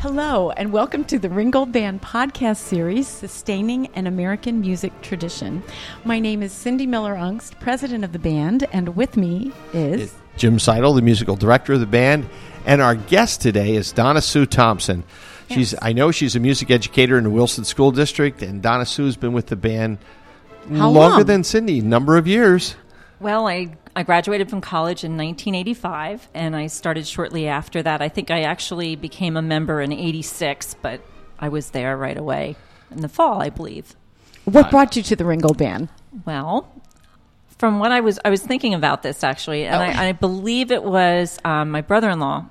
Hello, and welcome to the Ringgold Band podcast series, Sustaining an American Music Tradition. My name is Cindy Miller Ungst, president of the band, and with me is. Jim Seidel, the musical director of the band, and our guest today is Donna Sue Thompson. She's Yes. I know she's a music educator in the Wilson School District, and Donna Sue's been with the band How longer long? than Cindy, number of years. Well, I, I graduated from college in 1985, and I started shortly after that. I think I actually became a member in 86, but I was there right away in the fall, I believe. What brought you to the Ringgold Band? Well, from what I was, I was thinking about this actually, and Oh. I, I believe it was um, my brother-in-law,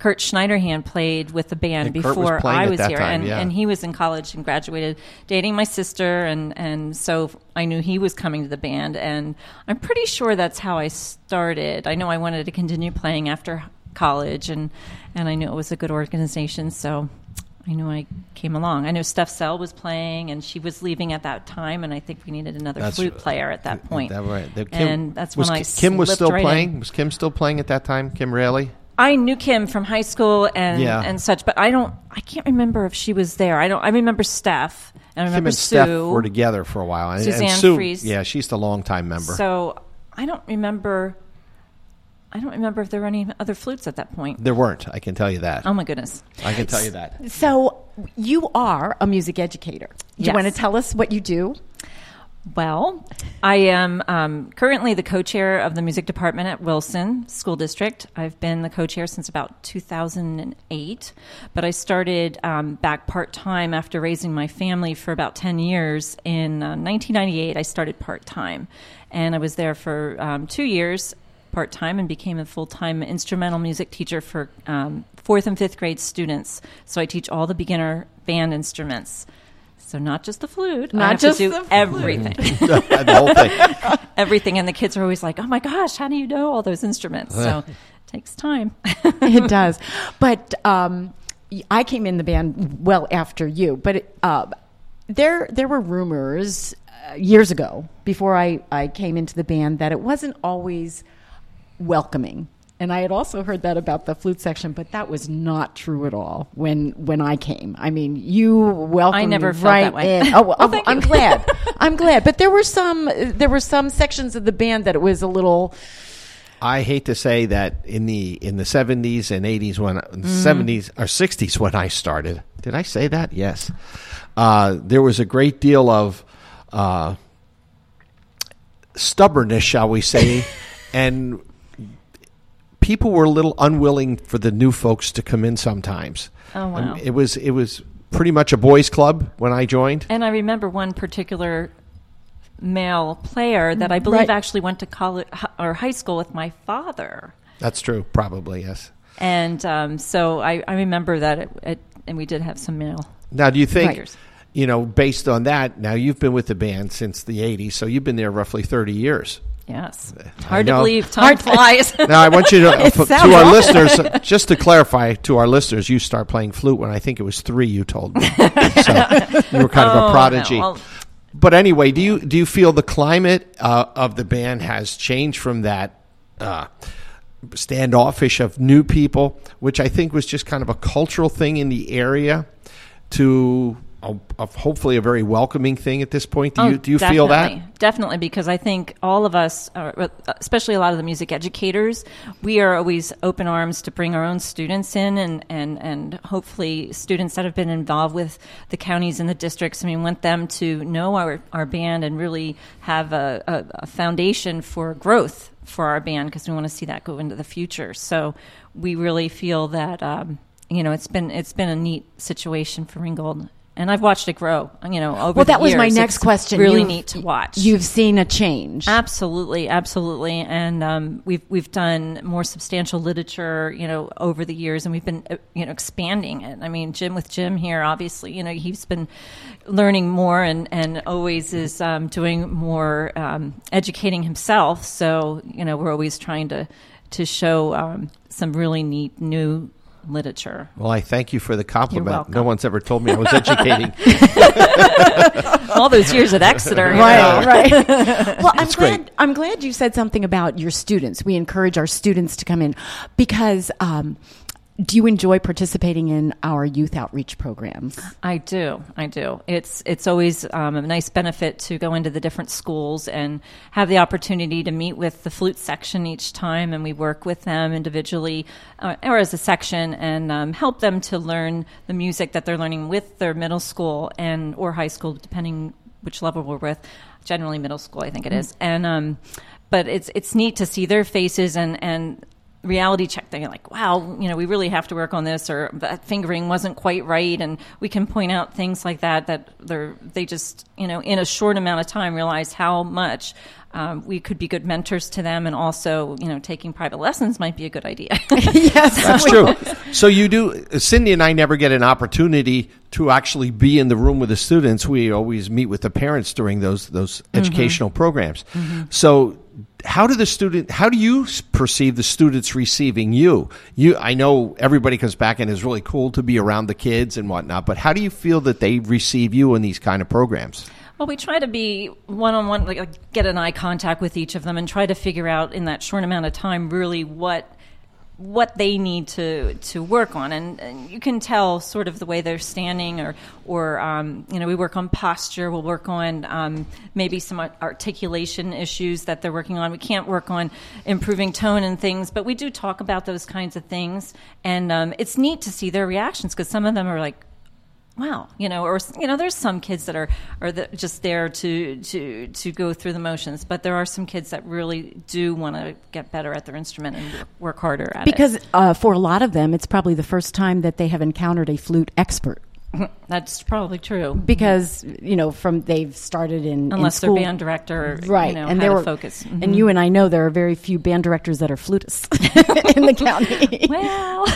Kurt Schneiderhan, played with the band And Kurt was before I was here, time, and, yeah. and he was in college and graduated, dating my sister, and and so I knew he was coming to the band, and I'm pretty sure that's how I started. I know I wanted to continue playing after college, and and I knew it was a good organization, so. I knew I came along. I know Steph Sell was playing, and she was leaving at that time, and I think we needed another That's- flute player at that point. That right. Kim- and that's was when I Kim was still right playing. in. Was Kim still playing at that time? Kim Rayleigh. I knew Kim from high school and Yeah. and such, but I don't. I can't remember if she was there. I don't. I remember Steph, and I Kim remember and Sue. Steph were together for a while. And, and Suzanne Sue, Fries. yeah, she's the longtime member. So I don't remember. I don't remember if there were any other flutes at that point. there weren't. I can tell you that. Oh my goodness! I can tell you that. So, you are a music educator. Do you Yes. want to tell us what you do? Well, I am um, currently the co-chair of the music department at Wilson School District. I've been the co-chair since about 2008, but I started um, back part-time after raising my family for about 10 years. In uh, 1998, I started part-time, and I was there for um, two years part-time and became a full-time instrumental music teacher for um, fourth and fifth grade students. So I teach all the beginner band instruments. So not just the flute. I Not have just to do the flute. everything the whole thing. everything and the kids are always like oh my gosh how do you know all those instruments so it takes time it does. But um, I came in the band well after you. But it, uh, there, there were rumors uh, years ago before I, I came into the band that it wasn't always welcoming. And I had also heard that about the flute section, but that was not true at all when when I came. I mean, you welcomed I never felt right that way. In. Oh, well, oh thank I'm you. glad. I'm glad. But there were some there were some sections of the band that it was a little I hate to say that in the in the seventies and eighties when Mm-hmm. seventies or sixties when I started. Did I say that? Yes. Uh, there was a great deal of uh, stubbornness, shall we say, and people were a little unwilling for the new folks to come in sometimes. Oh, wow. Um, it was it was pretty much a boys' club when I joined. and i remember one particular male player that i believe Right. actually went to college or high school with my father That's true, probably yes. and um, so I, I remember that it, it, and we did have some male Now, do you think, Right. you know, based on that, now you've been with the band since the 80s, so you've been there roughly 30 years. Yes hard to believe time flies Now, I want you to, It to our listeners, just to clarify to our listeners, you start playing flute when I think it was three, you told me. so you were kind of Oh, a no. prodigy. Well- but anyway, do you, do you feel the climate uh, of the band has changed from that? Uh, standoffish of new people, which I think was just kind of a cultural thing in the area, to a, a hopefully a very welcoming thing at this point. Do you Oh, do you feel that? Definitely, because I think all of us, uh, especially a lot of the music educators, we are always open arms to bring our own students in, and and and hopefully students that have been involved with the counties and the districts. I mean, want them to know our our band and really have a, a, a foundation for growth for our band because we want to see that go into the future. So we really feel that. Um, you know, it's been it's been a neat situation for Ringgold, and I've watched it grow. You know, over Well, that was my next It's question. Really You've- neat to watch. You've seen a change. Absolutely, absolutely, and um, we've we've done more substantial literature, you know, over the years, and we've been uh, you know expanding it. I mean, Jim with Jim here, obviously, you know, he's been learning more and and always is um, doing more um, educating himself. So you know, we're always trying to to show um, some really neat new literature. Well, I thank you for the compliment. No one's ever told me I was educating. All those years at Exeter, Right, know. right. well, I'm It's glad. great. I'm glad you said something about your students. We encourage our students to come in because um, do you enjoy participating in our youth outreach programs? I do. I do. It's it's always um, a nice benefit to go into the different schools and have the opportunity to meet with the flute section each time, and we work with them individually uh, or as a section and um, help them to learn the music that they're learning with their middle school and or high school, depending which level we're with. Generally, middle school, I think it is, and. Um, but it's it's neat to see their faces and, and reality check thing like wow you know we really have to work on this or that fingering wasn't quite right and we can point out things like that that they're they just you know in a short amount of time realize how much um, we could be good mentors to them and also you know taking private lessons might be a good idea yes, That's true. So you do. Cindy and I never get an opportunity to actually be in the room with the students. We always meet with the parents during those those educational programs. So how do the student? How do you perceive the students receiving you? You, I know everybody comes back and it's really cool to be around the kids and whatnot. But how do you feel that they receive you in these kind of programs? Well, we try to be one on one, like get an eye contact with each of them, and try to figure out in that short amount of time really what what they need to to work on, and, and you can tell sort of the way they're standing, or or um, you know we work on posture, we'll work on um, maybe some articulation issues that they're working on. We can't work on improving tone and things, but we do talk about those kinds of things, and um, it's neat to see their reactions because some of them are like wow you know or you know there's some kids that are are the, just there to to to go through the motions but there are some kids that really do want to get better at their instrument and work harder at it. because uh, for a lot of them, it's probably the first time that they have encountered a flute expert. that's probably true Because you know, from they've started in unless in school, their band director right? you know, and had there a were focus Mhm. and you and I know there are very few band directors that are flutists in the county. well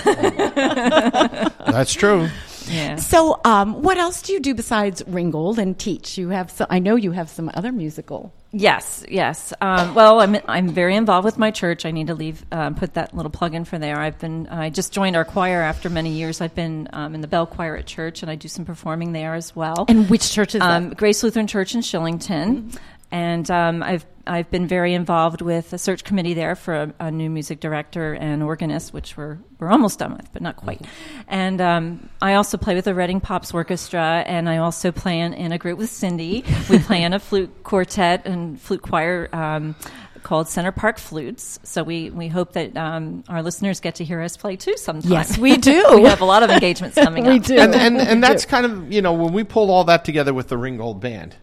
That's true. Yeah So, um, what else do you do besides Ringgold and teach? You have, so, I know you have some other musical. Yes, yes. Um, well, I'm I'm very involved with my church. I need to leave um, put that little plug in for there. I've been I just joined our choir after many years. I've been um, in the bell choir at church, and I do some performing there as well. And which church is um, that? Grace Lutheran Church in Shillington, and um, I've I've been very involved with a search committee there for a, a new music director and organist, which we're we're almost done with, but not quite. And um, I also play with the Reading Pops Orchestra, and I also play in, in a group with Cindy. We play in a flute quartet and flute choir. Um, Called Center Park Flutes, so we, we hope that um, our listeners get to hear us play too sometime. Yes, we do. we have a lot of engagements coming up. We up. do. and and, and that's kind of you know when we pull all that together with the Ringgold Band.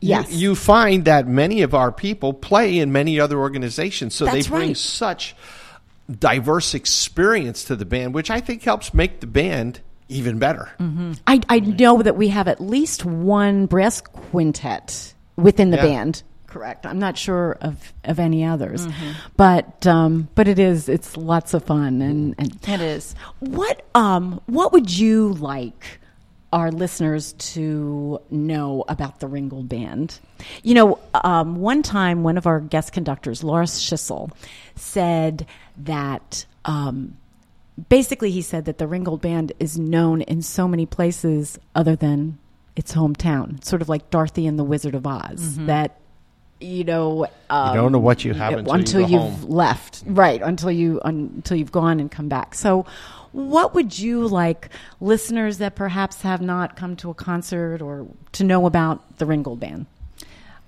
You- Yes. you, find that many of our people play in many other organizations, so That's they bring right. such diverse experience to the band, which I think helps make the band even better. I, I know that we have at least one brass quintet within the Yeah. band. Correct. I'm not sure of, of any others, but um, but it is it's lots of fun and, and It is. What um what would you like our listeners to know about the Ringgold Band? You know, um, one time one of our guest conductors, Loras Schissel, said that um, basically he said that the Ringgold Band is known in so many places other than its hometown, sort of like Dorothy and the Wizard of Oz. That you know, um, You don't know what you have until, until you go you've home. left right until you until you've gone and come back so what would you like listeners that perhaps have not come to a concert or to know about the ringgold band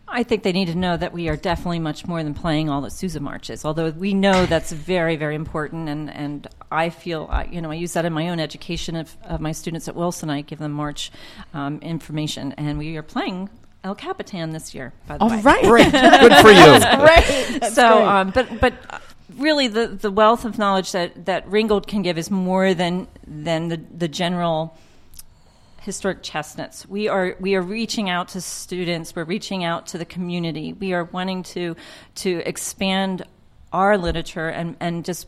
I think they need to know that we are definitely much more than playing all the Sousa marches. Although we know that's very, very important, and, and I feel I, you know I use that in my own education of, of my students at Wilson. I give them march um, information, and we are playing El Capitan this year. By the all way, right Great, good for you. great so, um, but but uh, really, the the wealth of knowledge that that Ringgold can give is more than than the the general historic chestnuts. We are we are reaching out to students. We're reaching out to the community. We are wanting to to expand our literature and and just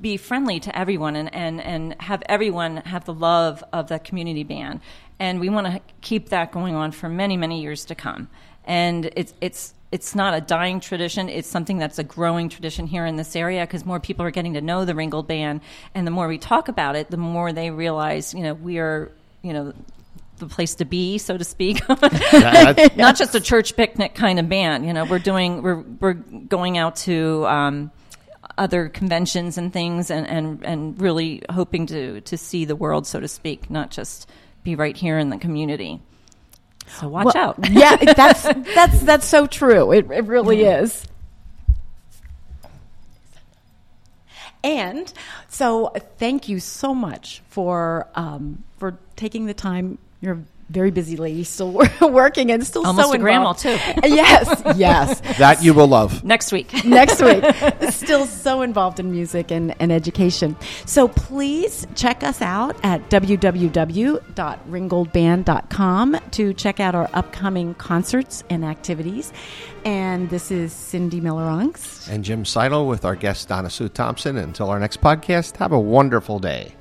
be friendly to everyone and, and, and have everyone have the love of the community band. And we want to keep that going on for many, many years to come. And it's, it's, it's not a dying tradition. It's something that's a growing tradition here in this area because more people are getting to know the Ringgold Band. And the more we talk about it, the more they realize, you know, we are, you know, the place to be, so to speak. Not just a church picnic kind of band. You know, we're doing, we're, we're going out to, um, other conventions and things, and, and, and really hoping to, to see the world, so to speak, not just be right here in the community. So watch Well, out. yeah, that's that's that's so true. It it really is. And so, thank you so much for um, for taking the time. You're very busy lady, still working and still Almost so a grandma, too. yes, yes. That you will love. Next week. next week. Still so involved in music and, and education. So please check us out at www.ringgoldband.com to check out our upcoming concerts and activities. And this is Cindy Miller Angst. And Jim Seidel with our guest Donna Sue Thompson. Until our next podcast, have a wonderful day.